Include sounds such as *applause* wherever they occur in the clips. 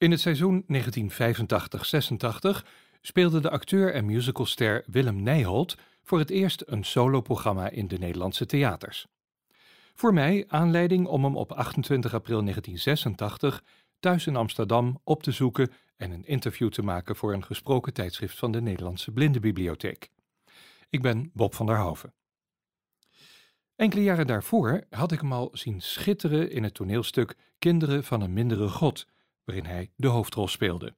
In het seizoen 1985-86 speelde de acteur en musicalster Willem Nijholt voor het eerst een soloprogramma in de Nederlandse theaters. Voor mij aanleiding om hem op 28 april 1986 thuis in Amsterdam op te zoeken en een interview te maken voor een gesproken tijdschrift van de Nederlandse Blindenbibliotheek. Ik ben Bob van der Hoven. Enkele jaren daarvoor had ik hem al zien schitteren in het toneelstuk Kinderen van een mindere god, waarin hij de hoofdrol speelde.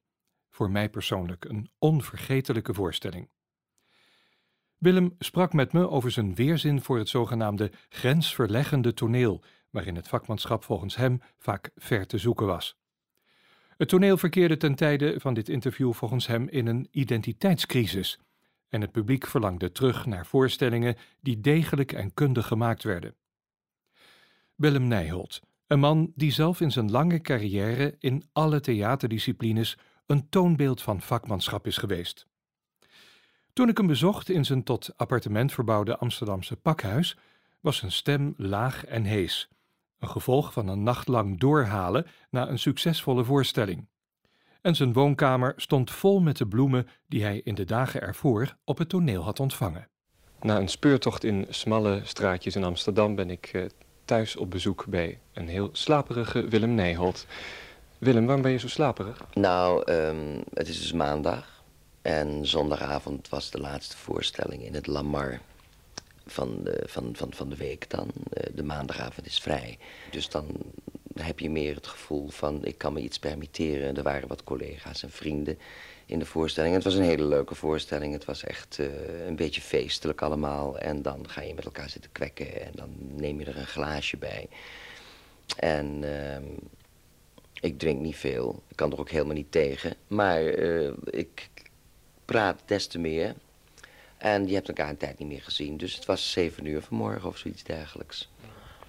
Voor mij persoonlijk een onvergetelijke voorstelling. Willem sprak met me over zijn weerzin voor het zogenaamde grensverleggende toneel, waarin het vakmanschap volgens hem vaak ver te zoeken was. Het toneel verkeerde ten tijde van dit interview volgens hem in een identiteitscrisis en het publiek verlangde terug naar voorstellingen die degelijk en kundig gemaakt werden. Willem Nijholt, een man die zelf in zijn lange carrière in alle theaterdisciplines een toonbeeld van vakmanschap is geweest. Toen ik hem bezocht in zijn tot appartement verbouwde Amsterdamse pakhuis, was zijn stem laag en hees, een gevolg van een nachtlang doorhalen na een succesvolle voorstelling. En zijn woonkamer stond vol met de bloemen die hij in de dagen ervoor op het toneel had ontvangen. Na een speurtocht in smalle straatjes in Amsterdam ben ik eh, thuis op bezoek bij een heel slaperige Willem Nijholt. Willem, waarom ben je zo slaperig? Nou, ehm, het is dus maandag. En zondagavond was de laatste voorstelling in het Lamar van de, van, van, van de week dan. De maandagavond is vrij. Dus dan heb je meer het gevoel van ik kan me iets permitteren. Er waren wat collega's en vrienden in de voorstelling. Het was een hele leuke voorstelling. Het was echt uh, een beetje feestelijk allemaal. En dan ga je met elkaar zitten kwekken en dan neem je er een glaasje bij. En uh, ik drink niet veel. Ik kan er ook helemaal niet tegen. Maar uh, ik praat des te meer. En je hebt elkaar een tijd niet meer gezien. Dus het was zeven uur vanmorgen of zoiets dergelijks.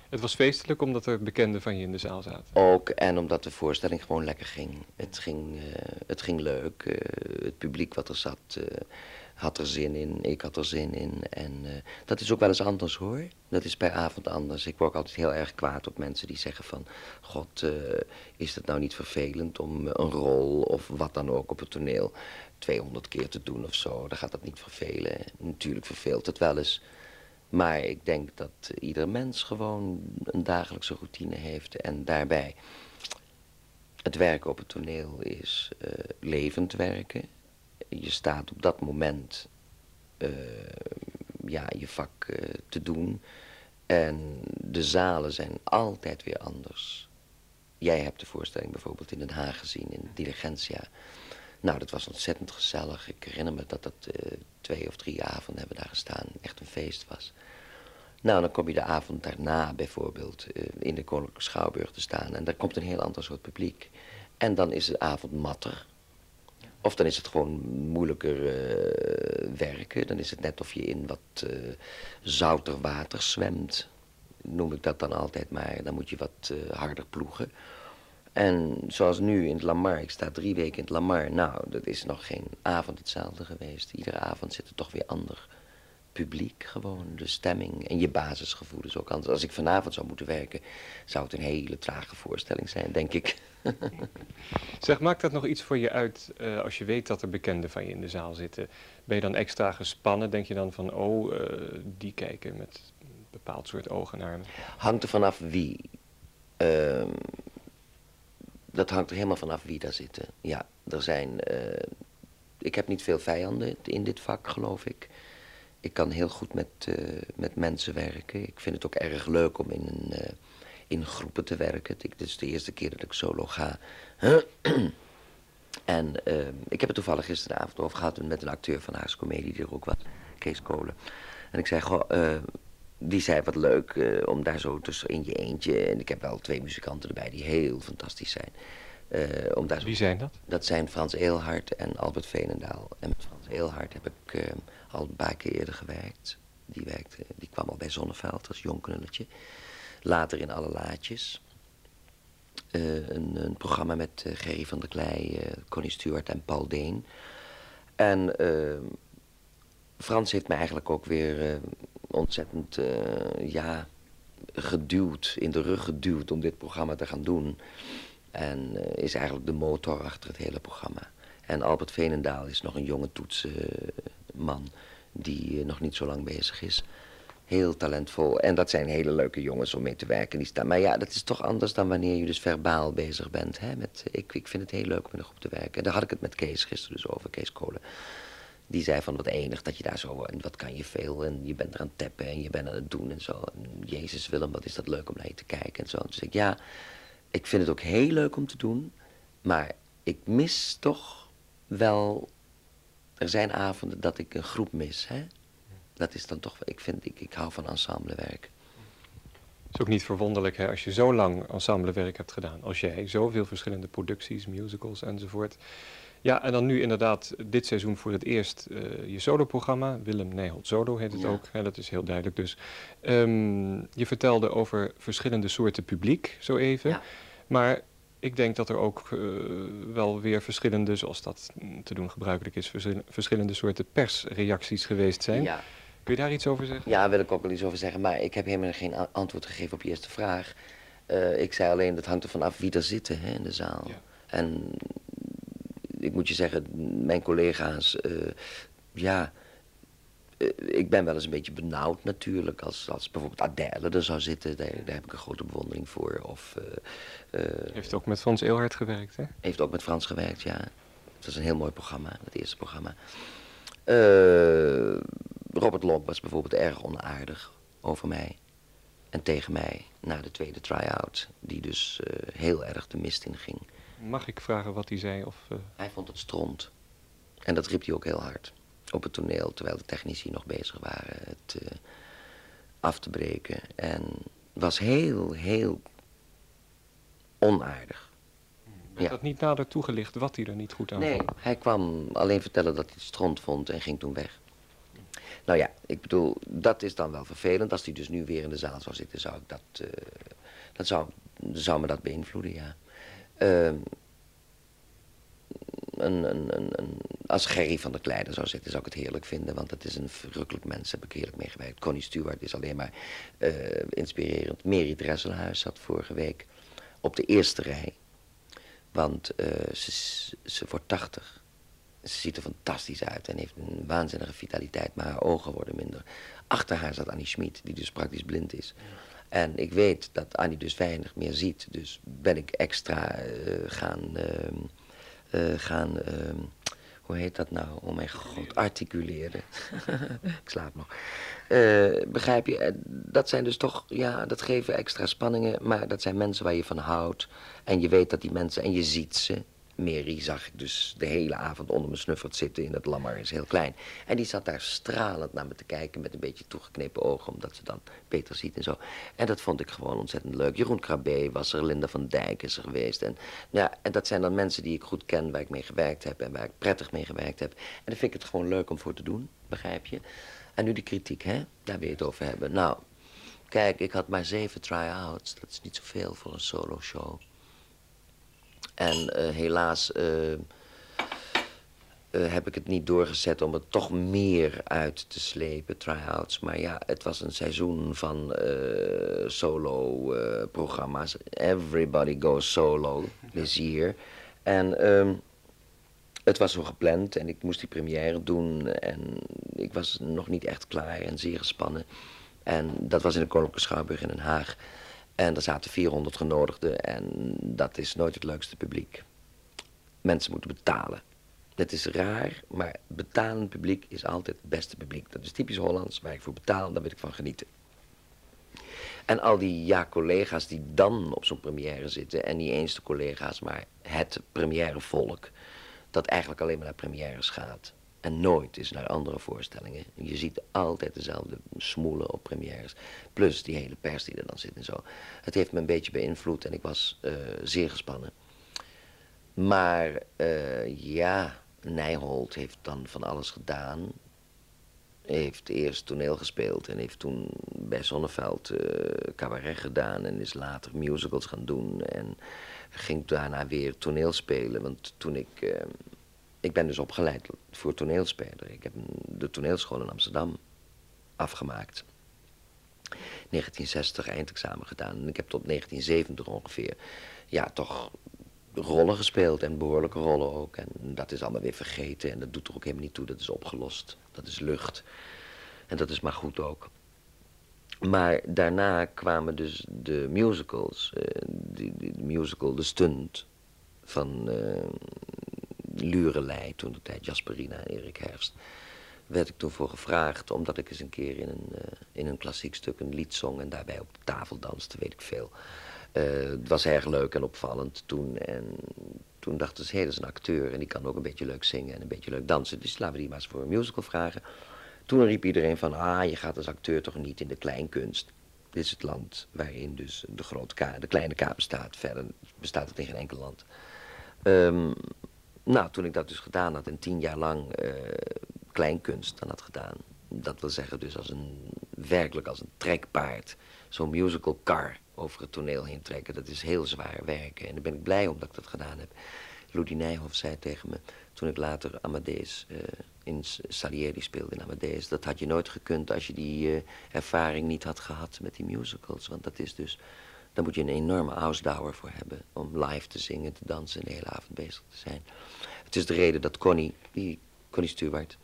Het was feestelijk omdat er bekenden van je in de zaal zaten. Ook en omdat de voorstelling gewoon lekker ging. Het ging, uh, het ging leuk. Uh, het publiek wat er zat uh, had er zin in. Ik had er zin in. En dat is ook wel eens anders hoor. Dat is per avond anders. Ik word ook altijd heel erg kwaad op mensen die zeggen van... God, is het nou niet vervelend om een rol of wat dan ook op het toneel... 200 keer te doen of zo. Dan gaat dat niet vervelen. Natuurlijk verveelt het wel eens... Maar ik denk dat ieder mens gewoon een dagelijkse routine heeft. En daarbij, het werken op het toneel is uh, levend werken. Je staat op dat moment uh, ja, je vak uh, te doen. En de zalen zijn altijd weer anders. Jij hebt de voorstelling bijvoorbeeld in Den Haag gezien, in Diligentia. Nou, dat was ontzettend gezellig. Ik herinner me dat dat twee of drie avonden hebben daar gestaan. Echt een feest was. Nou, dan kom je de avond daarna bijvoorbeeld uh, in de Koninklijke Schouwburg te staan. En daar komt een heel ander soort publiek. En dan is de avond matter. Of dan is het gewoon moeilijker uh, werken. Dan is het net of je in wat zouter water zwemt. Noem ik dat dan altijd maar. Dan moet je wat harder ploegen. En zoals nu in het Lamar, ik sta drie weken in het Lamar. Nou, dat is nog geen avond hetzelfde geweest. Iedere avond zit het toch weer ander publiek gewoon, de stemming en je basisgevoelens ook. Als ik vanavond zou moeten werken, zou het een hele trage voorstelling zijn, denk ik. *laughs* zeg, maakt dat nog iets voor je uit uh, als je weet dat er bekenden van je in de zaal zitten? Ben je dan extra gespannen? Denk je dan van, oh, uh, die kijken met een bepaald soort ogen naar me? Hangt er vanaf wie. Uh, dat hangt er helemaal vanaf wie daar zitten. Ja, er zijn... Uh, ik heb niet veel vijanden in dit vak, geloof ik. Ik kan heel goed met, uh, met mensen werken. Ik vind het ook erg leuk om in, een, uh, in groepen te werken. Dit is de eerste keer dat ik solo ga. *clears throat* en ik heb het toevallig gisteravond over gehad met een acteur van Haars Comedie, die er ook was, Kees Kolen. En ik zei, goh, die zei wat leuk om daar zo tussen in je eentje. En ik heb wel twee muzikanten erbij die heel fantastisch zijn. om daar zo... Wie zijn dat? Dat zijn Frans Eelhart en Albert Veenendaal. En met Frans Eelhart heb ik al een paar keer eerder gewerkt. Die, werkte, die kwam al bij Zonneveld als jong knulletje. Later in Alle Laatjes. Een, een, programma met Gerry van der Klei, Connie Stewart en Paul Deen. En Frans heeft me eigenlijk ook weer ontzettend ja, geduwd, in de rug geduwd om dit programma te gaan doen. En eh, is eigenlijk de motor achter het hele programma. En Albert Veenendaal is nog een jonge toetsenman die eh, nog niet zo lang bezig is. Heel talentvol. En dat zijn hele leuke jongens om mee te werken. Die staan. Maar ja, dat is toch anders dan wanneer je dus verbaal bezig bent. Hè? Met, ik, ik vind het heel leuk om in een groep te werken. En daar had ik het met Kees gisteren dus over, Kees Kolen. Die zei van wat enig dat je daar zo, en wat kan je veel, en je bent er aan het tappen en je bent aan het doen en zo. En Jezus Willem, wat is dat leuk om naar je te kijken en zo. Dus ik, ja, ik vind het ook heel leuk om te doen, maar ik mis toch wel, er zijn avonden dat ik een groep mis, hè. Dat is dan toch, ik vind, ik, ik hou van ensemblewerk. Het is ook niet verwonderlijk hè, als je zo lang ensemblewerk hebt gedaan, als jij zoveel verschillende producties, musicals enzovoort. Ja, en dan nu inderdaad dit seizoen voor het eerst uh, je soloprogramma. Willem Nijholt Solo heet het Ja. ook. Hè, dat is heel duidelijk dus. Ehm, je vertelde over verschillende soorten publiek, zo even. Ja. Maar ik denk dat er ook eh, wel weer verschillende, zoals dat mm, te doen gebruikelijk is, verschil- verschillende soorten persreacties geweest zijn. Ja. Kun je daar iets over zeggen? Ja, daar wil ik ook wel iets over zeggen. Maar ik heb helemaal geen antwoord gegeven op je eerste vraag. Eh, ik zei alleen, dat hangt ervan af wie er zitten hè, in de zaal. Ja. En ik moet je zeggen, mijn collega's, eh, ja, eh, ik ben wel eens een beetje benauwd natuurlijk. Als, als bijvoorbeeld Adèle er zou zitten, daar, daar heb ik een grote bewondering voor. Of eh, Heeft ook met Frans Eelhard gewerkt, hè? heeft ook met Frans gewerkt, ja. Het was een heel mooi programma, het eerste programma. Robert Lok was bijvoorbeeld erg onaardig over mij en tegen mij na de tweede try-out, die dus heel erg de mist in ging. Mag ik vragen wat hij zei? Of, eh, Hij vond het stront. En dat riep hij ook heel hard. Op het toneel, terwijl de technici nog bezig waren het eh, af te breken. En was heel, heel onaardig. werd Ja. dat niet nader toegelicht wat hij er niet goed aan Nee, vond? hij kwam alleen vertellen dat hij het stront vond en ging toen weg. Nou ja, ik bedoel, dat is dan wel vervelend. Als hij dus nu weer in de zaal zou zitten, zou ik dat, eh, dat zou, zou me dat beïnvloeden, ja. Ehm, een, een, een, als Gerry van der Kleijden zou zitten, zou ik het heerlijk vinden. Want het is een verrukkelijk mens, heb ik heerlijk mee gewerkt. Connie Stewart is alleen maar eh, inspirerend. Mary Dresselhuis zat vorige week op de eerste rij. Want eh, ze, ze wordt 80. Ze ziet er fantastisch uit en heeft een waanzinnige vitaliteit, maar haar ogen worden minder. Achter haar zat Annie Schmid, die dus praktisch blind is. En ik weet dat Annie dus weinig meer ziet, dus ben ik extra eh, gaan, eh, gaan ehm, hoe heet dat nou? Oh mijn god, articuleren. *laughs* ik slaap nog. Eh, begrijp je? Dat zijn dus toch, ja, dat geven extra spanningen, maar dat zijn mensen waar je van houdt. En je weet dat die mensen, en je ziet ze. Mary zag ik dus de hele avond onder mijn snuffert zitten in het lammer, is heel klein. En die zat daar stralend naar me te kijken met een beetje toegeknepen ogen, omdat ze dan beter ziet en zo. En dat vond ik gewoon ontzettend leuk. Jeroen Krabbe was er, Linda van Dijk is er geweest. En, ja, en dat zijn dan mensen die ik goed ken, waar ik mee gewerkt heb en waar ik prettig mee gewerkt heb. En dan vind ik het gewoon leuk om voor te doen, begrijp je? En nu die kritiek, hè? Daar wil je het over hebben. Nou, kijk, ik had maar zeven try-outs. Dat is niet zoveel voor een solo show. En eh, helaas eh, eh, heb ik het niet doorgezet om het toch meer uit te slepen, try-outs. Maar ja, het was een seizoen van solo-programma's. Everybody goes solo year. En ehm, het was zo gepland en ik moest die première doen. En ik was nog niet echt klaar en zeer gespannen. En dat was in de Koninklijke Schouwburg in Den Haag. En er zaten 400 genodigden en dat is nooit het leukste publiek. Mensen moeten betalen. Het is raar, maar betalend publiek is altijd het beste publiek. Dat is typisch Hollands, waar ik voor betaal, daar wil ik van genieten. En al die ja, collega's die dan op zo'n première zitten, en niet eens de collega's, maar het premièrevolk, dat eigenlijk alleen maar naar premières gaat. En nooit is naar andere voorstellingen. Je ziet altijd dezelfde smoelen op premières. Plus die hele pers die er dan zit en zo. Het heeft me een beetje beïnvloed en ik was eh, zeer gespannen. Maar eh, ja, Nijholt heeft dan van alles gedaan. Heeft eerst toneel gespeeld en heeft toen bij Zonneveld eh, cabaret gedaan. En is later musicals gaan doen. En ging daarna weer toneel spelen. Want toen ik... eh, ik ben dus opgeleid voor toneelspeler. Ik heb de toneelschool in Amsterdam afgemaakt. 1960 eindexamen gedaan. En ik heb tot 1970 ongeveer, ja, toch rollen gespeeld en behoorlijke rollen ook. En dat is allemaal weer vergeten en dat doet er ook helemaal niet toe. Dat is opgelost. Dat is lucht. En dat is maar goed ook. Maar daarna kwamen dus de musicals. Uh, die, die, musical De Stunt van uh, Lurelei, toen de tijd Jasperina en Erik Herfst. Werd ik toen voor gevraagd, omdat ik eens een keer in een, uh, in een klassiek stuk een lied zong en daarbij op de tafel danste, weet ik veel. het was erg leuk en opvallend toen. En toen dachten ze, hé, hey, dat is een acteur en die kan ook een beetje leuk zingen en een beetje leuk dansen. Dus laten we die maar eens voor een musical vragen. Toen riep iedereen van, ah, je gaat als acteur toch niet in de kleinkunst. Dit is het land waarin dus de, grote K, de kleine K bestaat. Verder bestaat het in geen enkel land. Um, nou, toen ik dat dus gedaan had en tien jaar lang uh, kleinkunst dan had gedaan. Dat wil zeggen dus als een, werkelijk als een trekpaard. Zo'n musical car over het toneel heen trekken. Dat is heel zwaar werken. En daar ben ik blij om dat ik dat gedaan heb. Ludi Nijhoff zei tegen me, toen ik later Amadeus uh, in Salieri speelde in Amadeus... dat had je nooit gekund als je die uh, ervaring niet had gehad met die musicals. Want dat is dus... Daar moet je een enorme ausdauer voor hebben... om live te zingen, te dansen en de hele avond bezig te zijn. Het is de reden dat Connie, die, Connie Stewart...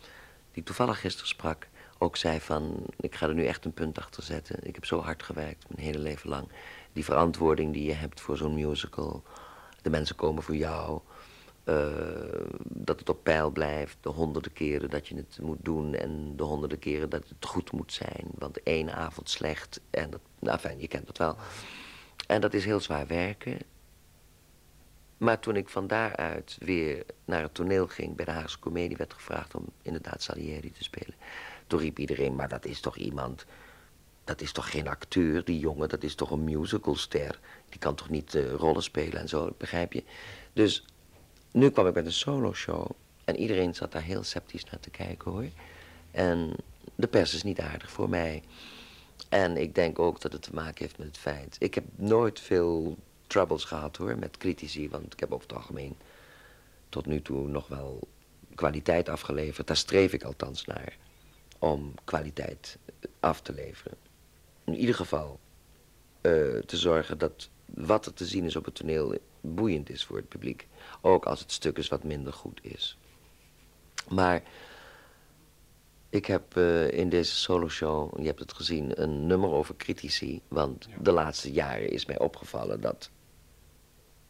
die toevallig gisteren sprak, ook zei van... ik ga er nu echt een punt achter zetten. Ik heb zo hard gewerkt, mijn hele leven lang. Die verantwoording die je hebt voor zo'n musical... de mensen komen voor jou... Uh, dat het op peil blijft, de honderden keren dat je het moet doen en de honderden keren dat het goed moet zijn. Want één avond slecht en dat, nou fijn, je kent dat wel. En dat is heel zwaar werken. Maar toen ik van daaruit weer naar het toneel ging, bij de Haagse Comedie werd gevraagd om inderdaad Salieri te spelen. Toen riep iedereen, maar dat is toch iemand, dat is toch geen acteur, die jongen, dat is toch een musicalster. Die kan toch niet uh, rollen spelen en zo, begrijp je? Dus nu kwam ik met een solo show en iedereen zat daar heel sceptisch naar te kijken hoor. En de pers is niet aardig voor mij. En ik denk ook dat het te maken heeft met het feit. Ik heb nooit veel troubles gehad hoor met critici, want ik heb over het algemeen tot nu toe nog wel kwaliteit afgeleverd. Daar streef ik althans naar, om kwaliteit af te leveren. In ieder geval uh, te zorgen dat wat er te zien is op het toneel boeiend is voor het publiek. Ook als het stuk is wat minder goed is. Maar ik heb uh, in deze soloshow, je hebt het gezien, een nummer over critici. Want de laatste jaren is mij opgevallen dat...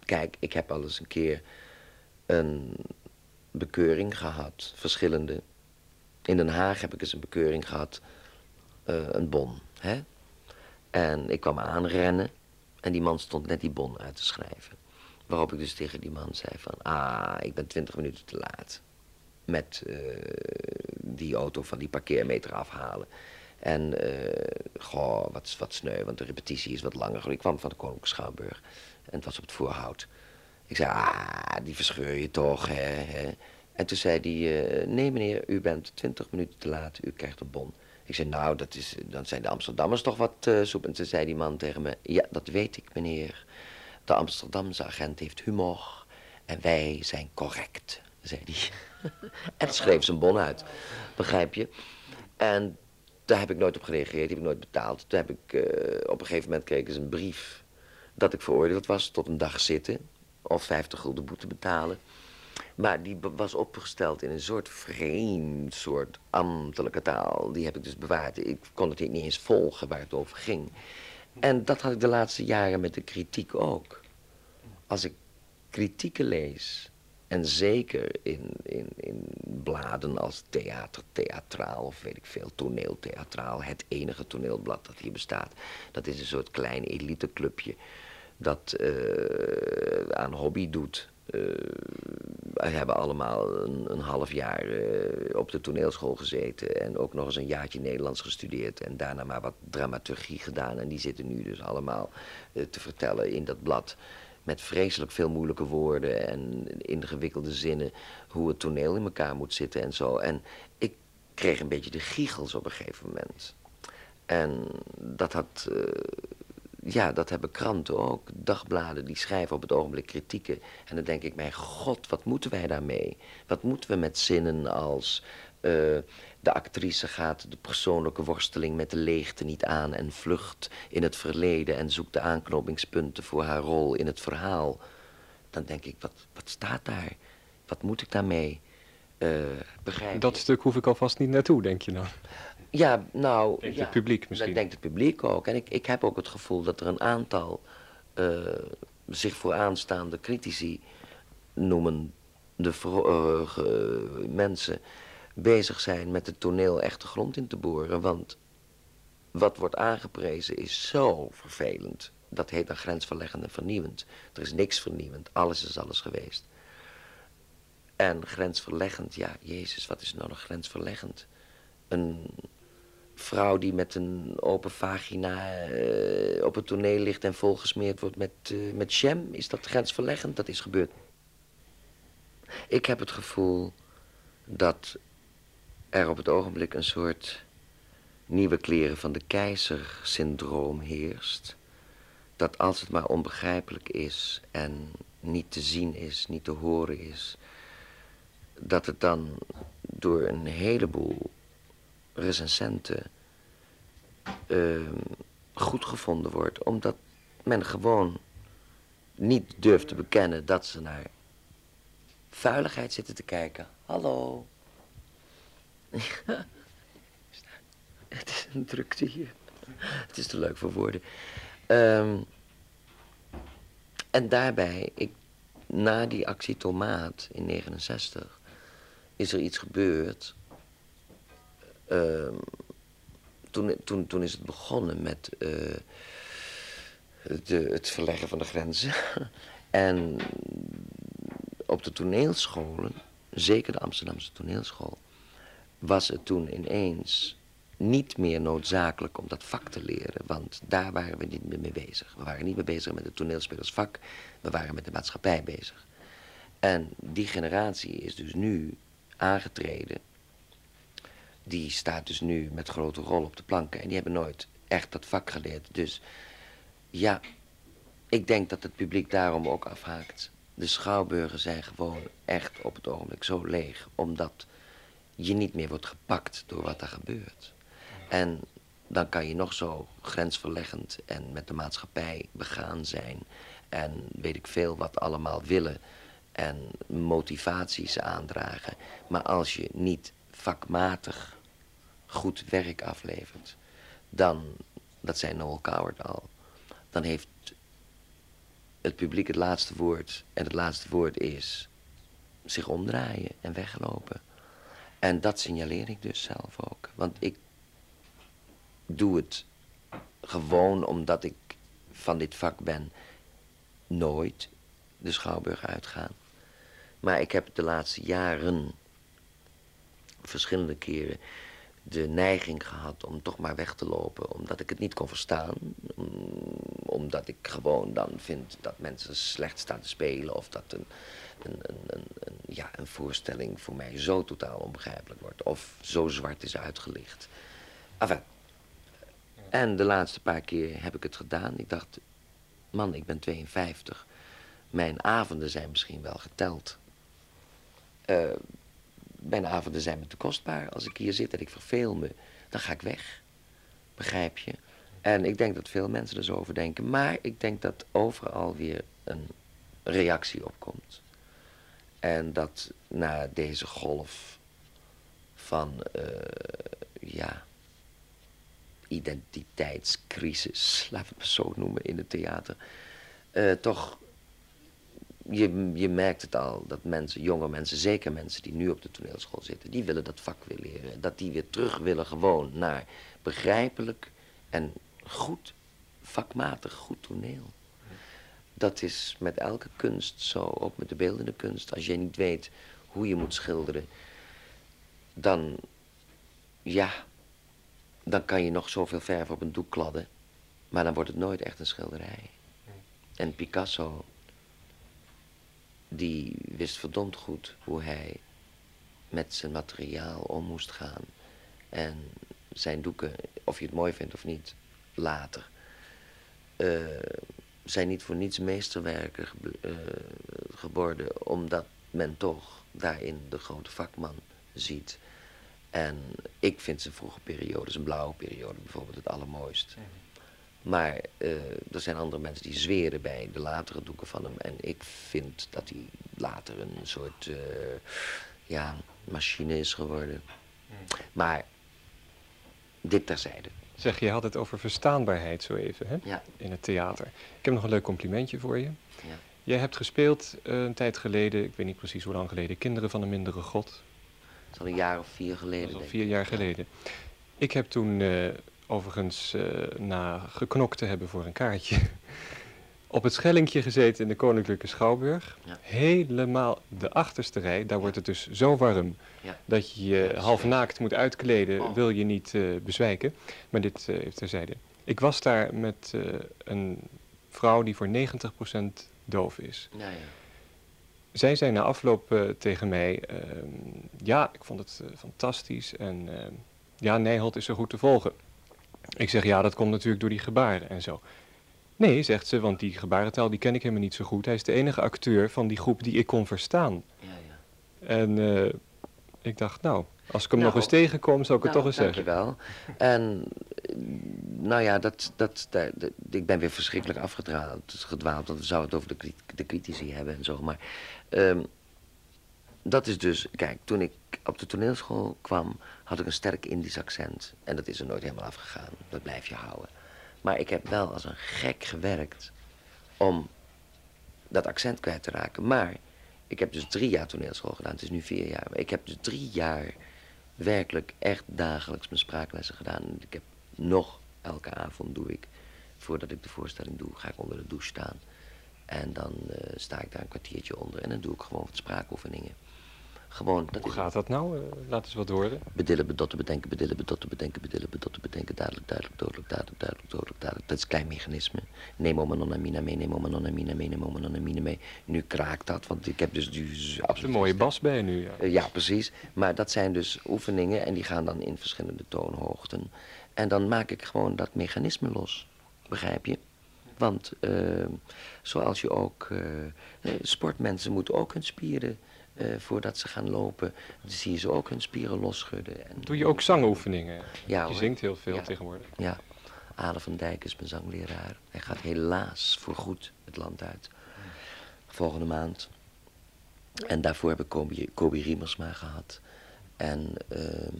Kijk, ik heb al eens een keer een bekeuring gehad, verschillende. In Den Haag heb ik eens een bekeuring gehad, uh, een bon. Hè? En ik kwam aanrennen en die man stond net die bon uit te schrijven. Waarop ik dus tegen die man zei van... Ah, ik ben twintig minuten te laat. Met uh, die auto van die parkeermeter afhalen. En, uh, goh, wat, wat sneu, want de repetitie is wat langer. Ik kwam van de Koninklijke Schouwburg. En het was op het voorhout. Ik zei, ah, die verscheur je toch, hè. hè. En toen zei hij, uh, nee meneer, u bent twintig minuten te laat. U krijgt een bon. Ik zei, nou, dat is, dan zijn de Amsterdammers toch wat uh, soep. En toen zei die man tegen me, ja, dat weet ik meneer. De Amsterdamse agent heeft humor en wij zijn correct, zei hij. En schreef zijn bon uit, begrijp je? En daar heb ik nooit op gereageerd, die heb ik nooit betaald. Toen heb ik, uh, op een gegeven moment kreeg ik een brief dat ik veroordeeld was tot een dag zitten of 50 gulden boete betalen. Maar die was opgesteld in een soort vreemd, soort ambtelijke taal. Die heb ik dus bewaard. Ik kon het niet eens volgen waar het over ging. En dat had ik de laatste jaren met de kritiek ook. Als ik kritieken lees, en zeker in, in, in bladen als theater, theatraal of weet ik veel, toneeltheatraal, het enige toneelblad dat hier bestaat. Dat is een soort klein eliteclubje dat uh, aan hobby doet. Uh, wij hebben allemaal een, een half jaar uh, op de toneelschool gezeten en ook nog eens een jaartje Nederlands gestudeerd en daarna maar wat dramaturgie gedaan. En die zitten nu dus allemaal te vertellen in dat blad met vreselijk veel moeilijke woorden en ingewikkelde zinnen hoe het toneel in elkaar moet zitten en zo. En ik kreeg een beetje de giechels op een gegeven moment. En dat had ja, dat hebben kranten ook. Dagbladen die schrijven op het ogenblik kritieken. En dan denk ik, mijn god, wat moeten wij daarmee? Wat moeten we met zinnen als... Uh, de actrice gaat de persoonlijke worsteling met de leegte niet aan... en vlucht in het verleden en zoekt de aanknopingspunten voor haar rol in het verhaal. dan denk ik, wat, wat staat daar? Wat moet ik daarmee? Uh, begrijp Dat stuk hoef ik alvast niet naartoe, denk je dan? Ja, nou... Denkt ja, het publiek misschien? Dat denkt het publiek ook. En ik, ik heb ook het gevoel dat er een aantal uh, zich vooraanstaande critici noemen de uh, mensen bezig zijn met het toneel echt de grond in te boren. Want wat wordt aangeprezen is zo vervelend. Dat heet dan grensverleggend en vernieuwend. Er is niks vernieuwend. Alles is alles geweest. En grensverleggend, ja, Jezus, wat is nou nog grensverleggend? Een vrouw die met een open vagina uh, op het toneel ligt en volgesmeerd wordt met, uh, met is dat grensverleggend? Dat is gebeurd. Ik heb het gevoel dat er op het ogenblik een soort nieuwe kleren van de keizer syndroom heerst. Dat als het maar onbegrijpelijk is en niet te zien is, niet te horen is, dat het dan door een heleboel recensenten uh, goed gevonden wordt. Omdat men gewoon niet durft te bekennen dat ze naar vuiligheid zitten te kijken. Hallo. *laughs* Het is een drukte hier. Het is te leuk voor woorden. Um, en daarbij, ik, na die actie Tomaat in 69, is er iets gebeurd. Um, toen, toen, toen is het begonnen met uh, de, het verleggen van de grenzen. *laughs* en op de toneelscholen, zeker de Amsterdamse toneelschool, was het toen ineens niet meer noodzakelijk om dat vak te leren. Want daar waren we niet meer mee bezig. We waren niet meer bezig met het toneelspelersvak. We waren met de maatschappij bezig. En die generatie is dus nu aangetreden. Die staat dus nu met grote rol op de planken. En die hebben nooit echt dat vak geleerd. Dus ja, ik denk dat het publiek daarom ook afhaakt. De schouwburgen zijn gewoon echt op het ogenblik zo leeg. Omdat je niet meer wordt gepakt door wat er gebeurt. En dan kan je nog zo grensverleggend en met de maatschappij begaan zijn. En weet ik veel wat allemaal willen. En motivaties aandragen. Maar als je niet vakmatig goed werk aflevert. Dan, dat zei Noel Coward al. Dan heeft het publiek het laatste woord. En het laatste woord is zich omdraaien en weglopen. En dat signaleer ik dus zelf ook. Want ik doe het gewoon omdat ik van dit vak ben. Nooit de Schouwburg uitgaan. Maar ik heb de laatste jaren verschillende keren de neiging gehad om toch maar weg te lopen. Omdat ik het niet kon verstaan. Omdat ik gewoon dan vind dat mensen slecht staan te spelen. Of dat een, een, een, ja, een voorstelling voor mij zo totaal onbegrijpelijk wordt. Of zo zwart is uitgelicht. En de laatste paar keer heb ik het gedaan. Ik dacht, man, ik ben 52. Mijn avonden zijn misschien wel geteld. Uh, mijn avonden zijn me te kostbaar. Als ik hier zit en ik verveel me, dan ga ik weg. Begrijp je? En ik denk dat veel mensen er zo over denken. Maar ik denk dat overal weer een reactie op komt. En dat na deze golf van, uh, ja, identiteitscrisis, *laughs* we het zo noemen, in het theater, uh, toch je, je merkt het al, dat mensen, jonge mensen, zeker mensen die nu op de toneelschool zitten, die willen dat vak weer leren. Dat die weer terug willen gewoon naar begrijpelijk en goed, vakmatig goed toneel. Dat is met elke kunst zo, ook met de beeldende kunst. Als je niet weet hoe je moet schilderen, dan, ja, dan kan je nog zoveel verf op een doek kladden, maar dan wordt het nooit echt een schilderij. En Picasso die wist verdomd goed hoe hij met zijn materiaal om moest gaan. En zijn doeken, of je het mooi vindt of niet, later, uh, zijn niet voor niets meesterwerken uh, geworden, omdat men toch daarin de grote vakman ziet. En ik vind zijn vroege periode, zijn blauwe periode bijvoorbeeld, het allermooist. Maar eh, er zijn andere mensen die zweren bij de latere doeken van hem. En ik vind dat hij later een soort uh, ja, machine is geworden. Maar dit terzijde. Zeg, je had het over verstaanbaarheid zo even hè? Ja. in het theater. Ik heb nog een leuk complimentje voor je. Ja. Jij hebt gespeeld uh, een tijd geleden, ik weet niet precies hoe lang geleden, Kinderen van een Mindere God. Dat is al een jaar of vier geleden. Dat is al vier jaar geleden. Ik heb toen overigens uh, na geknokt te hebben voor een kaartje *laughs* op het Schellingje gezeten in de Koninklijke Schouwburg. Ja. Helemaal de achterste rij, daar wordt het dus zo warm Ja. dat je je half naakt moet uitkleden, Oh. wil je niet eh, bezwijken. Maar dit eh, heeft terzijde. Ik was daar met eh, een vrouw die voor 90% doof is. Ja, ja. Zij zei na afloop eh, tegen mij, ehm, ja, ik vond het eh, fantastisch en ehm, ja, Nijholt is zo goed te volgen. Ik zeg, ja, dat komt natuurlijk door die gebaren en zo. Nee, zegt ze, want die gebarentaal die ken ik helemaal niet zo goed. Hij is de enige acteur van die groep die ik kon verstaan. ja, ja. En eh, ik dacht, nou, als ik hem Nou, nog eens tegenkom, zou ik het Nou, toch eens zeggen. dankjewel. En eh, nou ja, dat, dat, ik ben weer verschrikkelijk afgedwaald, gedwaald, want we zouden het over de, de critici hebben en zo. Maar ehm, dat is dus, kijk, toen ik op de toneelschool kwam, had ik een sterk Indisch accent. En dat is er nooit helemaal afgegaan, dat blijf je houden. Maar ik heb wel als een gek gewerkt om dat accent kwijt te raken. Maar ik heb dus drie jaar toneelschool gedaan, het is nu vier jaar. Maar ik heb dus drie jaar werkelijk echt dagelijks mijn spraaklessen gedaan. Ik heb nog elke avond doe ik, voordat ik de voorstelling doe, ga ik onder de douche staan. En dan eh, sta ik daar een kwartiertje onder en dan doe ik gewoon wat spraakoefeningen. Gewoon, dat Hoe gaat dat nou? Eh, laat eens wat horen. bedillen, bedotten, bedenken, bedillen, bedotten, bedenken, bedillen, bedotten, bedenken, dadelijk, duidelijk, dodelijk, dadelijk, duidelijk, dodelijk, dadelijk. Dat is een klein mechanisme. Neem nonna mina mee, neem nonna mina mee, neem nonna mina mee. Nu kraakt dat, want ik heb dus die Dat is absoluut een mooie bas bij nu. Ja. eh, Ja, precies. Maar dat zijn dus oefeningen en die gaan dan in verschillende toonhoogten. En dan maak ik gewoon dat mechanisme los. Begrijp je? Want eh, zoals je ook... sportmensen moeten ook hun spieren... eh, voordat ze gaan lopen, dan zie je ze ook hun spieren losschudden. En, Doe je ook zangoefeningen? Ja, je hoor. zingt heel veel Ja. tegenwoordig. Ja, Ale van Dijk is mijn zangleraar. Hij gaat helaas voorgoed het land uit. Volgende maand. En daarvoor heb ik Kobi, Kobi Riemersma gehad. En ehm,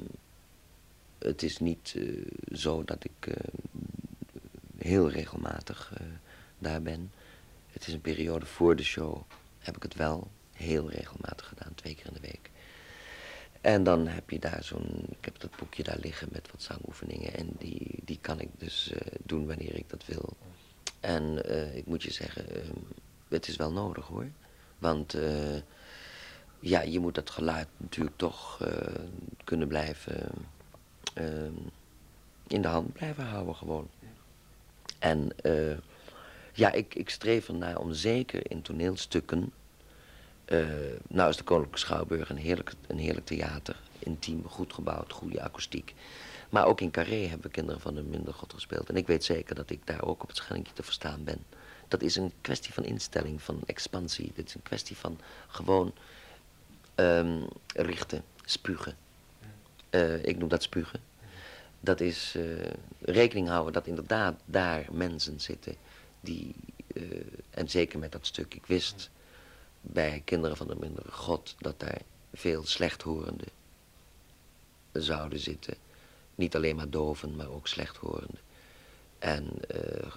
het is niet eh, zo dat ik eh, heel regelmatig eh, daar ben. Het is een periode voor de show. Heb ik het wel heel regelmatig gedaan, twee keer in de week. En dan heb je daar zo'n, ik heb dat boekje daar liggen met wat zangoefeningen. En die, die kan ik dus eh, doen wanneer ik dat wil. En eh, ik moet je zeggen, ehm, het is wel nodig hoor. Want eh, ja, je moet dat geluid natuurlijk toch kunnen blijven ehm, in de hand blijven houden gewoon. En ja, ik, ik streef ernaar om zeker in toneelstukken eh, nou is de Koninklijke Schouwburg een heerlijk, een heerlijk theater. Intiem, goed gebouwd, goede akoestiek. Maar ook in Carré hebben Kinderen van de Minder God gespeeld. En ik weet zeker dat ik daar ook op het Schellingje te verstaan ben. Dat is een kwestie van instelling, van expansie. Dit is een kwestie van gewoon ehm, richten, spugen. Eh, ik noem dat spugen. Dat is eh, rekening houden dat inderdaad daar mensen zitten die, en zeker met dat stuk, ik wist bij kinderen van de mindere God dat daar veel slechthorenden zouden zitten. Niet alleen maar doven, maar ook slechthorenden. En eh, eh,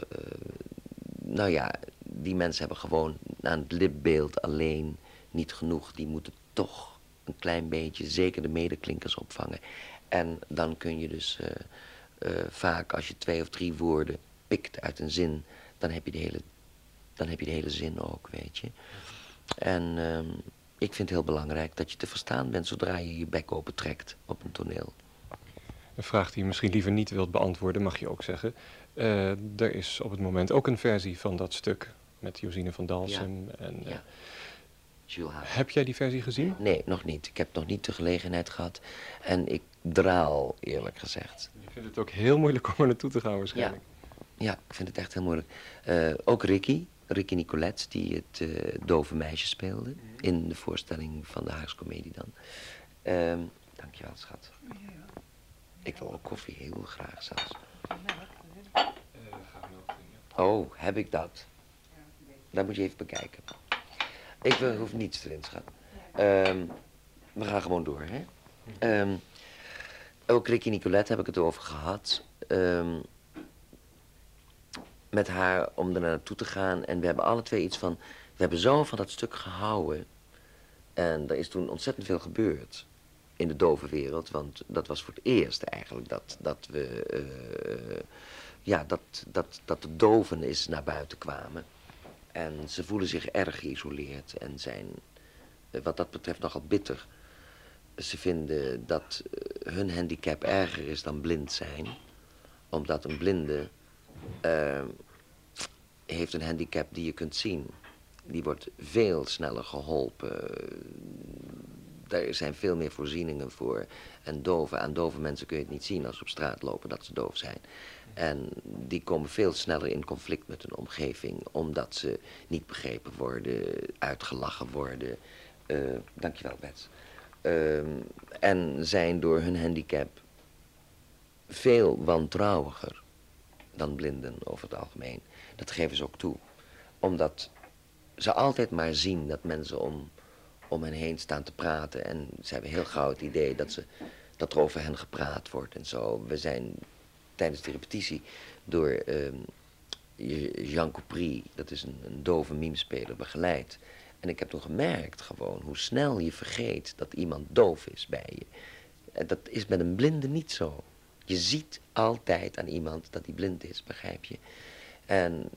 nou ja, die mensen hebben gewoon aan het lipbeeld alleen niet genoeg. Die moeten toch een klein beetje, zeker de medeklinkers opvangen. En dan kun je dus eh, vaak, als je twee of drie woorden pikt uit een zin, dan heb je de hele, dan heb je de hele zin ook, weet je. En ehm, ik vind het heel belangrijk dat je te verstaan bent zodra je je bek open trekt op een toneel. Een vraag die je misschien liever niet wilt beantwoorden, mag je ook zeggen. Eh, er is op het moment ook een versie van dat stuk met Josine van Dalsem. En, eh, Ja. Jules Haas. Heb jij die versie gezien? Nee, nog niet. Ik heb nog niet de gelegenheid gehad. En ik draal, eerlijk gezegd. Je vindt het ook heel moeilijk om er naartoe te gaan waarschijnlijk. Ja, ik vind het echt heel moeilijk. Eh, ook Ricky, Ricky Nicolette, die het eh, dove meisje speelde. In de voorstelling van de Haags Comedie dan. Ehm dankjewel, schat. Ik wil ook koffie, heel graag zelfs. Eh, ga ik Oh, heb ik dat? Dat moet je even bekijken. Ik wil, hoef niets erin te gaan. Ehm, we gaan gewoon door, hè? Ehm, ook Ricky Nicolette heb ik het over gehad. Ehm, met haar om er naartoe te gaan. En we hebben alle twee iets van... We hebben zo van dat stuk gehouden. En er is toen ontzettend veel gebeurd in de dove wereld. Want dat was voor het eerst eigenlijk dat, dat we... eh, ja, dat, dat, dat de doven is naar buiten kwamen. En ze voelen zich erg geïsoleerd en zijn eh, wat dat betreft nogal bitter. Ze vinden dat eh, hun handicap erger is dan blind zijn. Omdat een blinde eh, heeft een handicap die je kunt zien. Die wordt veel sneller geholpen. Daar zijn veel meer voorzieningen voor. En doven, aan dove mensen kun je het niet zien als ze op straat lopen dat ze doof zijn. En die komen veel sneller in conflict met hun omgeving, omdat ze niet begrepen worden, uitgelachen worden. Uh, dankjewel, Bets. Uh, en zijn door hun handicap veel wantrouwiger dan blinden over het algemeen. Dat geven ze ook toe. Omdat ze altijd maar zien dat mensen om, om hen heen staan te praten. En ze hebben heel gauw het idee dat, ze, dat er over hen gepraat wordt en zo. We zijn tijdens de repetitie door uh, Jean Coupry, dat is een, een dove mimespeler, begeleid. En ik heb toen gemerkt gewoon hoe snel je vergeet dat iemand doof is bij je. En dat is met een blinde niet zo. Je ziet altijd aan iemand dat hij blind is, begrijp je? En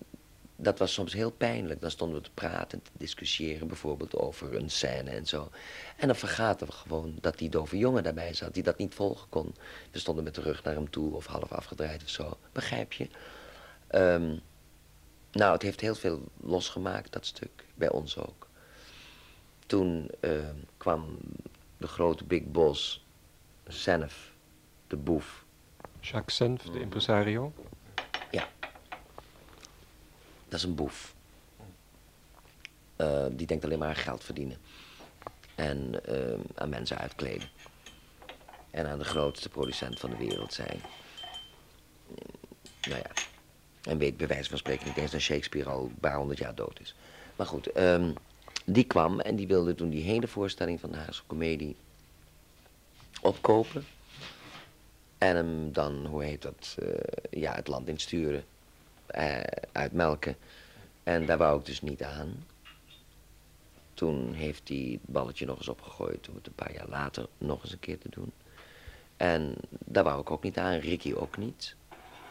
dat was soms heel pijnlijk. Dan stonden we te praten, te discussiëren, bijvoorbeeld over een scène en zo. En dan vergaten we gewoon dat die dove jongen daarbij zat, die dat niet volgen kon. We stonden met de rug naar hem toe of half afgedraaid of zo, begrijp je? Um, nou, het heeft heel veel losgemaakt, dat stuk, bij ons ook. Toen uh, kwam de grote Big Boss, Senef, de boef. Jacques Senf, de impresario. Ja. Dat is een boef. Uh, die denkt alleen maar aan geld verdienen. En uh, aan mensen uitkleden. En aan de grootste producent van de wereld zijn. Nou ja. En weet bij wijze van spreken niet eens dat Shakespeare al een paar honderd jaar dood is. Maar goed, um, die kwam en die wilde toen die hele voorstelling van de Haagse Comedie opkopen. En hem dan, hoe heet dat, uh, ja, het land insturen. Uh, uitmelken. En daar wou ik dus niet aan. Toen heeft hij het balletje nog eens opgegooid om het een paar jaar later nog eens een keer te doen. En daar wou ik ook niet aan, Ricky ook niet.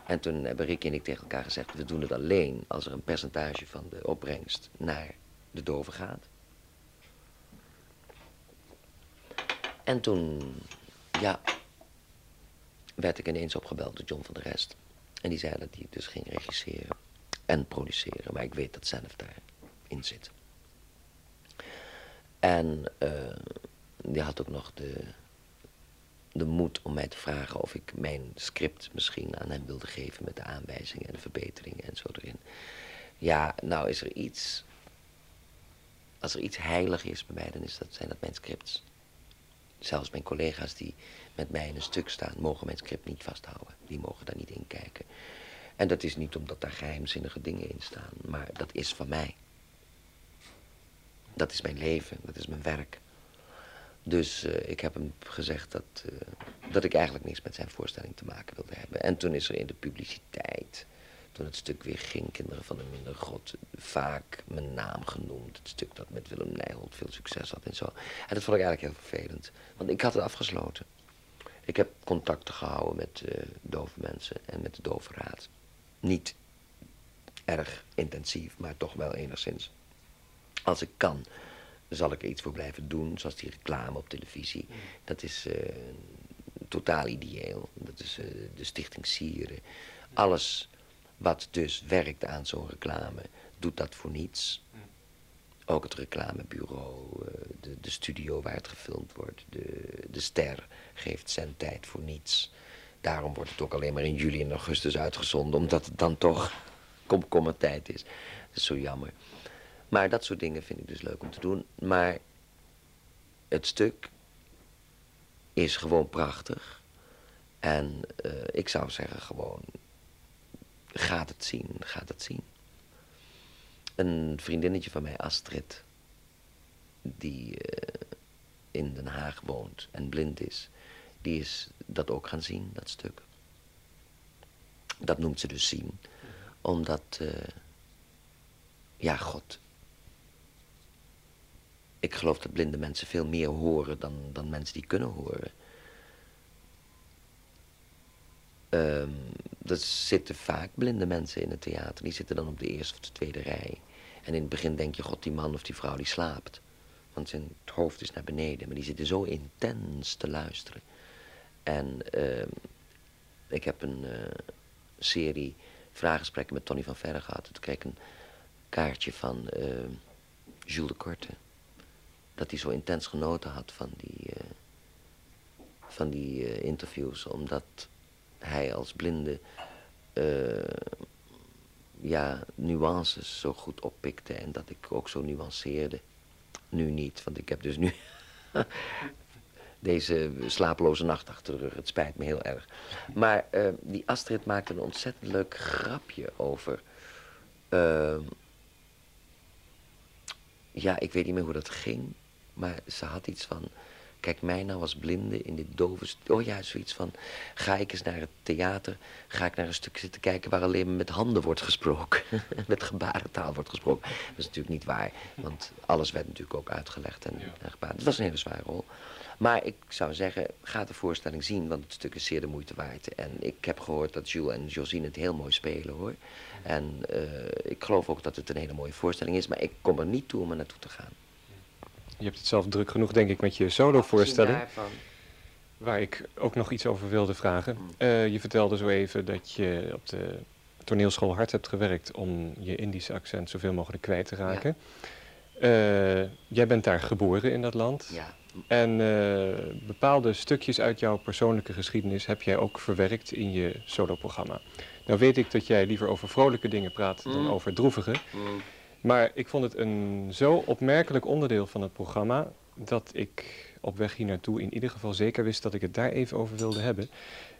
En toen hebben Ricky en ik tegen elkaar gezegd, we doen het alleen als er een percentage van de opbrengst naar de doven gaat. En toen, ja, werd ik ineens opgebeld door John van der Rest. En die zei dat hij dus ging regisseren en produceren. Maar ik weet dat zelf daarin zit. En uh, die had ook nog de, de moed om mij te vragen of ik mijn script misschien aan hem wilde geven met de aanwijzingen en de verbeteringen en zo erin. Ja, nou is er iets. Als er iets heilig is bij mij, dan is dat, zijn dat mijn scripts. Zelfs mijn collega's die met mij in een stuk staan, mogen mijn script niet vasthouden. Die mogen daar niet in kijken. En dat is niet omdat daar geheimzinnige dingen in staan, maar dat is van mij. Dat is mijn leven, dat is mijn werk. Dus uh, ik heb hem gezegd dat, uh, dat ik eigenlijk niks met zijn voorstelling te maken wilde hebben. En toen is er in de publiciteit, toen het stuk weer ging, Kinderen van de Minder God, vaak mijn naam genoemd. Het stuk dat met Willem Nijholt veel succes had en zo. En dat vond ik eigenlijk heel vervelend, want ik had het afgesloten. Ik heb contacten gehouden met uh, dove mensen en met de dove raad. Niet erg intensief, maar toch wel enigszins. Als ik kan, zal ik er iets voor blijven doen, zoals die reclame op televisie. Dat is uh, totaal ideeel. Dat is uh, de Stichting Sieren. Alles wat dus werkt aan zo'n reclame, doet dat voor niets. Ook het reclamebureau, uh, de, de, studio waar het gefilmd wordt, de, de ster geeft zijn tijd voor niets. Daarom wordt het ook alleen maar in juli en augustus uitgezonden, omdat het dan toch komkommertijd is. Dat is zo jammer. Maar dat soort dingen vind ik dus leuk om te doen. Maar het stuk is gewoon prachtig. En uh, ik zou zeggen gewoon gaat het zien, gaat het zien. Een vriendinnetje van mij, Astrid, die eh, in Den Haag woont en blind is, die is dat ook gaan zien, dat stuk. Dat noemt ze dus zien, omdat, uh, ja, God. Ik geloof dat blinde mensen veel meer horen dan, dan mensen die kunnen horen. Um, er zitten vaak blinde mensen in het theater. Die zitten dan op de eerste of de tweede rij. En in het begin denk je, god, die man of die vrouw die slaapt. Want zijn hoofd is naar beneden. Maar die zitten zo intens te luisteren. En uh, ik heb een uh, serie vraaggesprekken met Tony van Verre gehad. Toen kreeg ik een kaartje van uh, Jules de Korte. Dat hij zo intens genoten had van die, eh, van die interviews. Omdat hij als blinde ja, nuances zo goed oppikte. En dat ik ook zo nuanceerde. Nu niet, want ik heb dus nu *laughs* deze slapeloze nacht achter rug. Het spijt me heel erg. Maar uh, die Astrid maakte een ontzettend leuk grapje over... Uh, ja, ik weet niet meer hoe dat ging. Maar ze had iets van... Kijk mij nou als blinde in dit dove... Oh ja, zoiets van... Ga ik eens naar het theater... Ga ik naar een stuk zitten kijken waar alleen met handen wordt gesproken. *laughs* met gebarentaal wordt gesproken. Dat is natuurlijk niet waar. Want alles werd natuurlijk ook uitgelegd en, en gebaard. Het was een hele zware rol. Maar ik zou zeggen, ga de voorstelling zien, want het stuk is zeer de moeite waard. En ik heb gehoord dat Jules en Josine het heel mooi spelen, hoor. En uh, ik geloof ook dat het een hele mooie voorstelling is, maar ik kom er niet toe om er naartoe te gaan. Je hebt het zelf druk genoeg, denk ik, met je solo-voorstelling. Waar ik ook nog iets over wilde vragen. Uh, je vertelde zo even dat je op de toneelschool hard hebt gewerkt om je Indische accent zoveel mogelijk kwijt te raken. Ja. Uh, jij bent daar geboren in dat land. Ja. En uh, bepaalde stukjes uit jouw persoonlijke geschiedenis heb jij ook verwerkt in je soloprogramma. Nou weet ik dat jij liever over vrolijke dingen praat mm. dan over droevige. Mm. Maar ik vond het een zo opmerkelijk onderdeel van het programma dat ik op weg hier naartoe in ieder geval zeker wist dat ik het daar even over wilde hebben.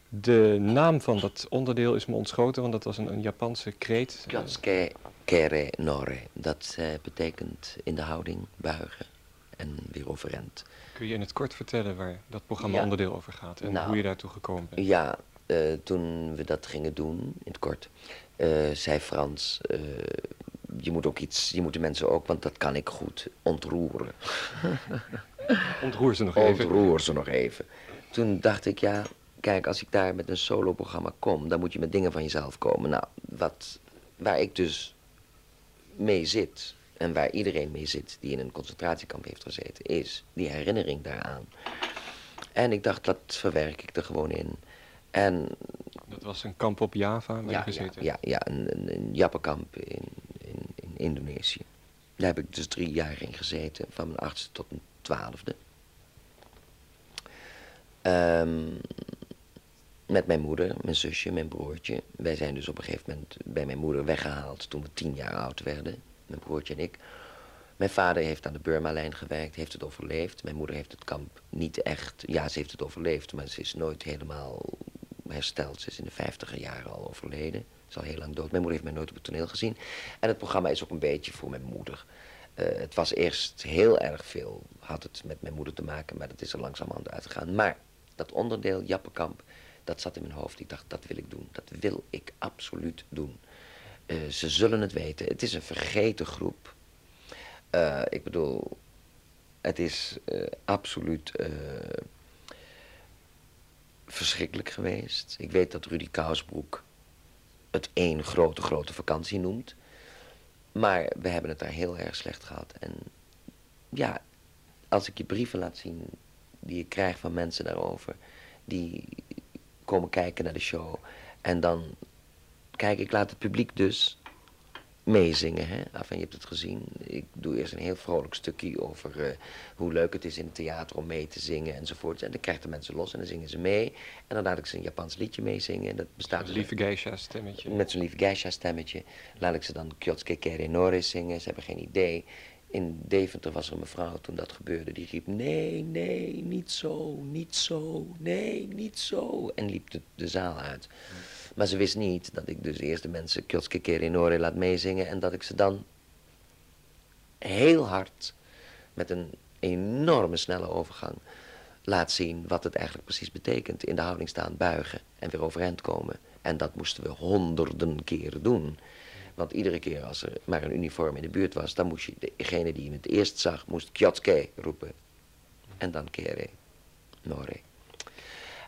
De naam van dat onderdeel is me ontschoten, want dat was een, een Japanse kreet. Kyotsuke kere nore. Dat uh, betekent in de houding buigen en weer overeind. Kun je in het kort vertellen waar dat programma onderdeel over gaat en nou, hoe je daartoe gekomen bent? Ja, uh, toen we dat gingen doen, in het kort, uh, zei Frans, je moet ook iets, je moet de mensen ook, want dat kan ik goed, ontroeren. *laughs* Ontroer ze nog even. Ontroer ze nog even. Toen dacht ik, ja, kijk, als ik daar met een solo-programma kom, dan moet je met dingen van jezelf komen. Nou, wat, waar ik dus mee zit, en waar iedereen mee zit die in een concentratiekamp heeft gezeten, is die herinnering daaraan. En ik dacht, dat verwerk ik er gewoon in. En, dat was een kamp op Java waar ja, je gezeten Ja, ja, een, een, een Jappenkamp in, Indonesië. Daar heb ik dus drie jaar in gezeten, van mijn achtste tot mijn twaalfde. Um, met mijn moeder, mijn zusje, mijn broertje. Wij zijn dus op een gegeven moment bij mijn moeder weggehaald toen we tien jaar oud werden mijn broertje en ik. Mijn vader heeft aan de Burma-lijn gewerkt, heeft het overleefd. Mijn moeder heeft het kamp niet echt... Ja, ze heeft het overleefd, maar ze is nooit helemaal hersteld. Ze is in de vijftiger jaren al overleden. Is al heel lang dood. Mijn moeder heeft mij nooit op het toneel gezien. En het programma is ook een beetje voor mijn moeder. Uh, het was eerst heel erg veel, had het met mijn moeder te maken, maar dat is er langzamerhand uitgegaan. Maar dat onderdeel, Jappenkamp, dat zat in mijn hoofd. Ik dacht, dat wil ik doen. Dat wil ik absoluut doen. Uh, ze zullen het weten. Het is een vergeten groep. Uh, ik bedoel, het is absoluut verschrikkelijk geweest. Ik weet dat Rudy Kousbroek het één grote, grote vakantie noemt. Maar we hebben het daar heel erg slecht gehad. En ja, als ik je brieven laat zien die ik krijg van mensen daarover, die komen kijken naar de show. En dan Kijk, ik laat het publiek dus meezingen. Hè? Enfin, je hebt het gezien. Ik doe eerst een heel vrolijk stukje over uh, hoe leuk het is in het theater om mee te zingen enzovoort. En dan krijgen de mensen los en dan zingen ze mee. En dan laat ik ze een Japans liedje meezingen. En dat bestaat een lieve geisha stemmetje. Met zo'n lieve geisha stemmetje. Laat ik ze dan Kyotsuke Kere Nore zingen. Ze hebben geen idee. In Deventer was er een mevrouw toen dat gebeurde. Die riep, nee, nee, niet zo, niet zo, nee, niet zo. En liep de, de zaal uit. Maar ze wist niet dat ik dus eerst de mensen Kjotske Kerinore laat meezingen en dat ik ze dan heel hard met een enorme snelle overgang laat zien wat het eigenlijk precies betekent. In de houding staan, buigen en weer overeind komen. En dat moesten we honderden keren doen. Want iedere keer als er maar een uniform in de buurt was, dan moest je degene die je het eerst zag, moest Kjotske roepen. En dan Kere, Nore.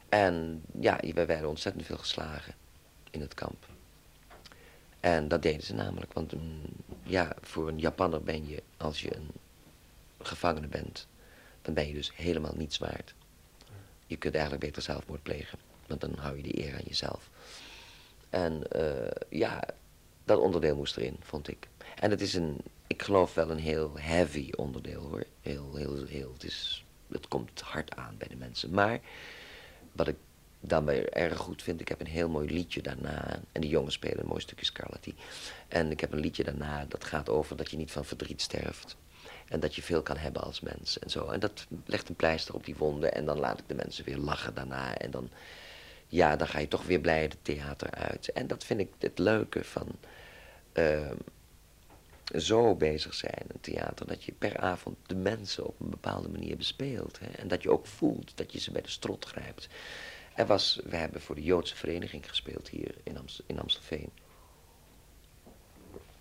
En ja, we werden ontzettend veel geslagen in het kamp. En dat deden ze namelijk, want mm, ja, voor een Japanner ben je, als je een gevangene bent, dan ben je dus helemaal niets waard. Je kunt eigenlijk beter zelfmoord plegen, want dan hou je die eer aan jezelf. En uh, ja, dat onderdeel moest erin, vond ik. En het is een, ik geloof wel een heel heavy onderdeel hoor. Heel, heel, heel, het, het komt hard aan bij de mensen. Maar wat ik dan weer erg goed vind, ik heb een heel mooi liedje daarna. En die jongens spelen een mooi stukje Scarlatti. En ik heb een liedje daarna, dat gaat over dat je niet van verdriet sterft. En dat je veel kan hebben als mens en zo. En dat legt een pleister op die wonden. En dan laat ik de mensen weer lachen daarna. En dan, ja, dan ga je toch weer blij het theater uit. En dat vind ik het leuke van uh, zo bezig zijn, een theater. Dat je per avond de mensen op een bepaalde manier bespeelt. Hè? En dat je ook voelt dat je ze bij de strot grijpt. Er was, we hebben voor de Joodse vereniging gespeeld hier in, Amstel, in Amstelveen.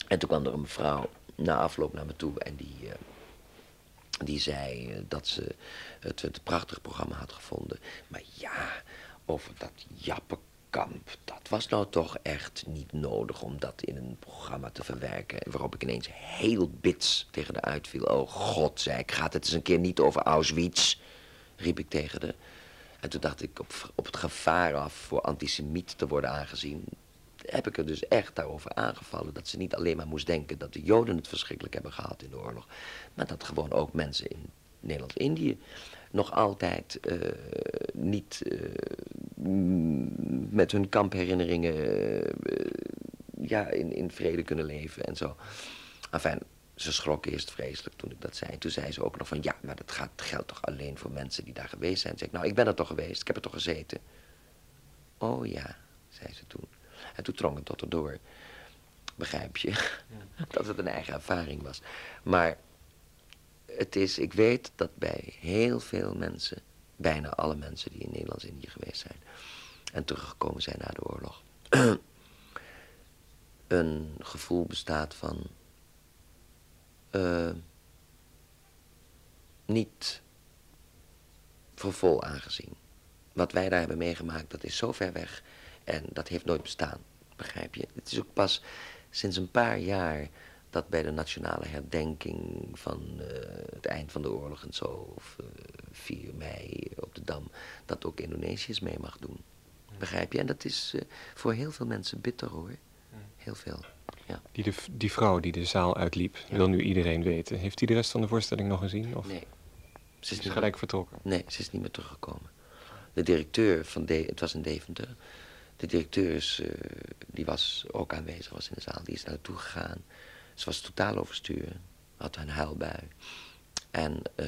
En toen kwam er een mevrouw na afloop naar me toe en die, uh, die zei uh, dat ze het, het een prachtig programma had gevonden. Maar ja, over dat Jappenkamp, dat was nou toch echt niet nodig om dat in een programma te verwerken. Waarop ik ineens heel bits tegen de uitviel. Oh god, zei ik, gaat het eens een keer niet over Auschwitz? riep ik tegen de. En toen dacht ik, op, het gevaar af voor antisemiet te worden aangezien... heb ik er dus echt daarover aangevallen... dat ze niet alleen maar moest denken dat de Joden het verschrikkelijk hebben gehad in de oorlog... maar dat gewoon ook mensen in Nederlands-Indië nog altijd uh, niet uh, met hun kampherinneringen uh, ja, in, in vrede kunnen leven en zo. Enfin, ze schrok eerst vreselijk toen ik dat zei. Toen zei ze ook nog van, ja, maar dat gaat, geldt toch alleen voor mensen die daar geweest zijn. Zeg ik, nou, ik ben er toch geweest, ik heb er toch gezeten. Oh ja, zei ze toen. En toen drong het tot erdoor. Begrijp je? Ja. *laughs* dat het een eigen ervaring was. Maar het is, ik weet dat bij heel veel mensen, bijna alle mensen die in Nederlands-Indië geweest zijn en teruggekomen zijn na de oorlog, *clears throat* een gevoel bestaat van uh, niet voor vol aangezien. Wat wij daar hebben meegemaakt, dat is zo ver weg en dat heeft nooit bestaan, begrijp je? Het is ook pas sinds een paar jaar dat bij de nationale herdenking van uh, het eind van de oorlog en zo, of uh, 4 mei op de Dam, dat ook Indonesiërs mee mag doen. Begrijp je? En dat is uh, voor heel veel mensen bitter hoor. Heel veel. Ja. Die, de, die vrouw die de zaal uitliep, ja. wil nu iedereen weten. Heeft hij de rest van de voorstelling nog gezien? Of? Nee. Ze is, is gelijk meer... vertrokken? Nee, ze is niet meer teruggekomen. De directeur van, de, het was in Deventer, de directeur is, uh, die was ook aanwezig, was in de zaal, die is naartoe gegaan. Ze was totaal overstuur, had een huilbui en uh,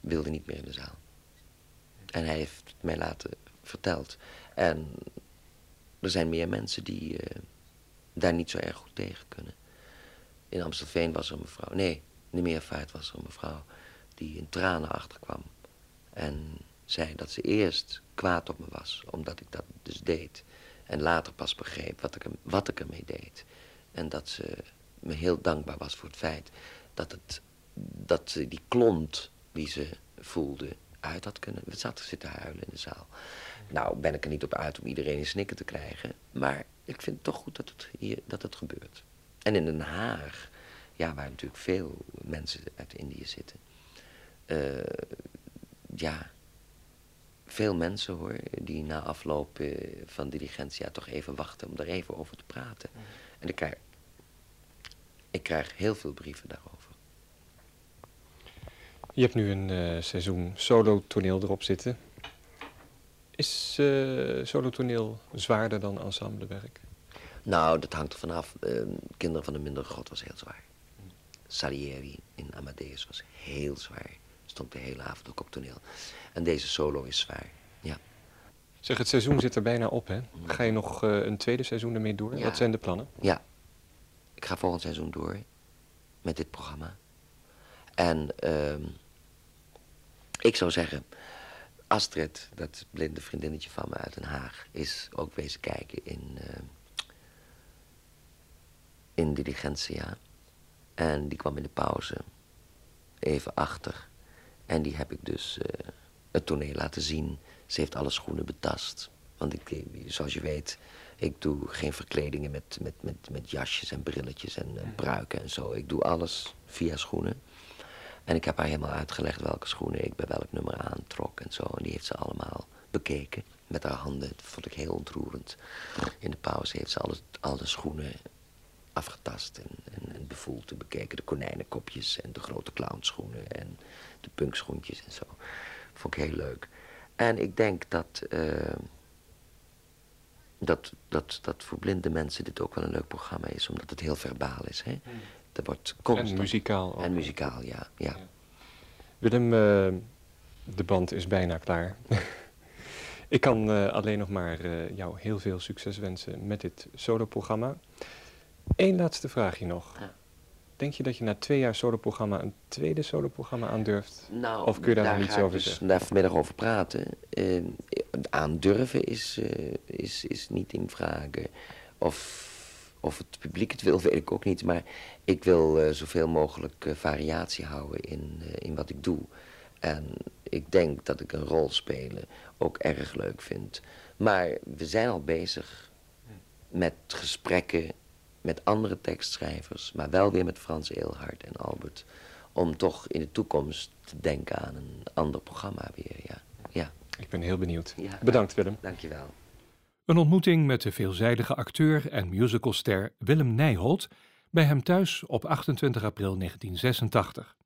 wilde niet meer in de zaal. En hij heeft het mij laten verteld. En er zijn meer mensen die uh, daar niet zo erg goed tegen kunnen. In Amstelveen was er een mevrouw, nee, in de Meervaart was er een mevrouw die in tranen achterkwam. En zei dat ze eerst kwaad op me was, omdat ik dat dus deed. En later pas begreep wat ik, wat ik ermee deed. En dat ze me heel dankbaar was voor het feit dat, het, dat ze die klont die ze voelde uit had kunnen. We zaten zitten huilen in de zaal. Nou ben ik er niet op uit om iedereen in snikken te krijgen. Maar ik vind het toch goed dat het hier dat het gebeurt. En in Den Haag, ja, waar natuurlijk veel mensen uit Indië zitten. Uh, ja, veel mensen hoor, die na afloop uh, van diligentia toch even wachten om daar even over te praten. En ik krijg, ik krijg heel veel brieven daarover. Je hebt nu een uh, seizoen solo toneel erop zitten. Is uh, solo toneel zwaarder dan ensemblewerk? Nou, dat hangt er vanaf. Uh, Kinderen van de Mindere God was heel zwaar. Salieri in Amadeus was heel zwaar. Stond de hele avond ook op toneel. En deze solo is zwaar, ja. Zeg, het seizoen zit er bijna op, hè? Ga je nog eh, een tweede seizoen ermee door? Ja. Wat zijn de plannen? Ja, ik ga volgend seizoen door met dit programma. En ehm, ik zou zeggen, Astrid, dat blinde vriendinnetje van me uit Den Haag, is ook wezen kijken in, eh, in Diligentia. En die kwam in de pauze even achter. En die heb ik dus eh, het toneel laten zien. Ze heeft alle schoenen betast. Want ik, eh, zoals je weet, ik doe geen verkledingen met, met, met, met jasjes en brilletjes en eh, pruiken en zo. Ik doe alles via schoenen. En ik heb haar helemaal uitgelegd welke schoenen ik bij welk nummer aantrok en zo. En die heeft ze allemaal bekeken met haar handen. Dat vond ik heel ontroerend. In de pauze heeft ze alle, alle schoenen afgetast en, en, en bevoeld en bekeken. De konijnenkopjes en de grote clownschoenen en de punkschoentjes en zo. Vond ik heel leuk. En ik denk dat, eh, dat, dat, dat voor blinde mensen dit ook wel een leuk programma is. Omdat het heel verbaal is. Hè? Er wordt constant... En muzikaal ook. En muzikaal, ja. ja. Willem, eh, de band is bijna klaar. *laughs* ik kan eh, alleen nog maar eh, jou heel veel succes wensen met dit soloprogramma. Eén laatste vraagje nog. Ja. Denk je dat je na twee jaar soloprogramma een tweede soloprogramma aandurft? Nou, Of kun je daar nog ga iets over dus zeggen? daar vanmiddag over praten. Aandurven is, is, is niet in vragen. Of, of het publiek het wil, *laughs* weet ik ook niet. Maar ik wil eh, zoveel mogelijk eh, variatie houden in, eh, in wat ik doe. En ik denk dat ik een rol spelen ook erg leuk vind. Maar we zijn al bezig met gesprekken met andere tekstschrijvers, maar wel weer met Frans Eelhard en Albert, om toch in de toekomst te denken aan een ander programma weer, ja. Ja, Ik ben heel benieuwd. Ja. Bedankt Willem. dankjewel. Een ontmoeting met de veelzijdige acteur en musicalster Willem Nijholt bij hem thuis op 28 april 1986.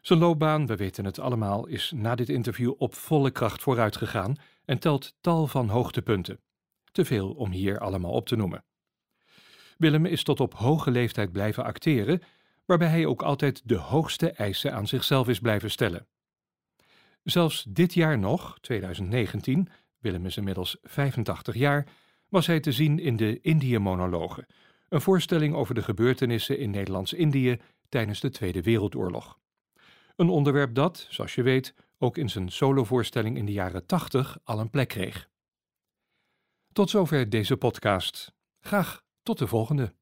Zijn loopbaan, we weten het allemaal, is na dit interview op volle kracht vooruit gegaan en telt tal van hoogtepunten. Te veel om hier allemaal op te noemen. Willem is tot op hoge leeftijd blijven acteren, waarbij hij ook altijd de hoogste eisen aan zichzelf is blijven stellen. Zelfs dit jaar nog, 2019, Willem is inmiddels 85 jaar, was hij te zien in de Indië-monologen, een voorstelling over de gebeurtenissen in Nederlands-Indië tijdens de Tweede Wereldoorlog. Een onderwerp dat, zoals je weet, ook in zijn solovoorstelling in de jaren 80 al een plek kreeg. Tot zover deze podcast. Graag tot de volgende.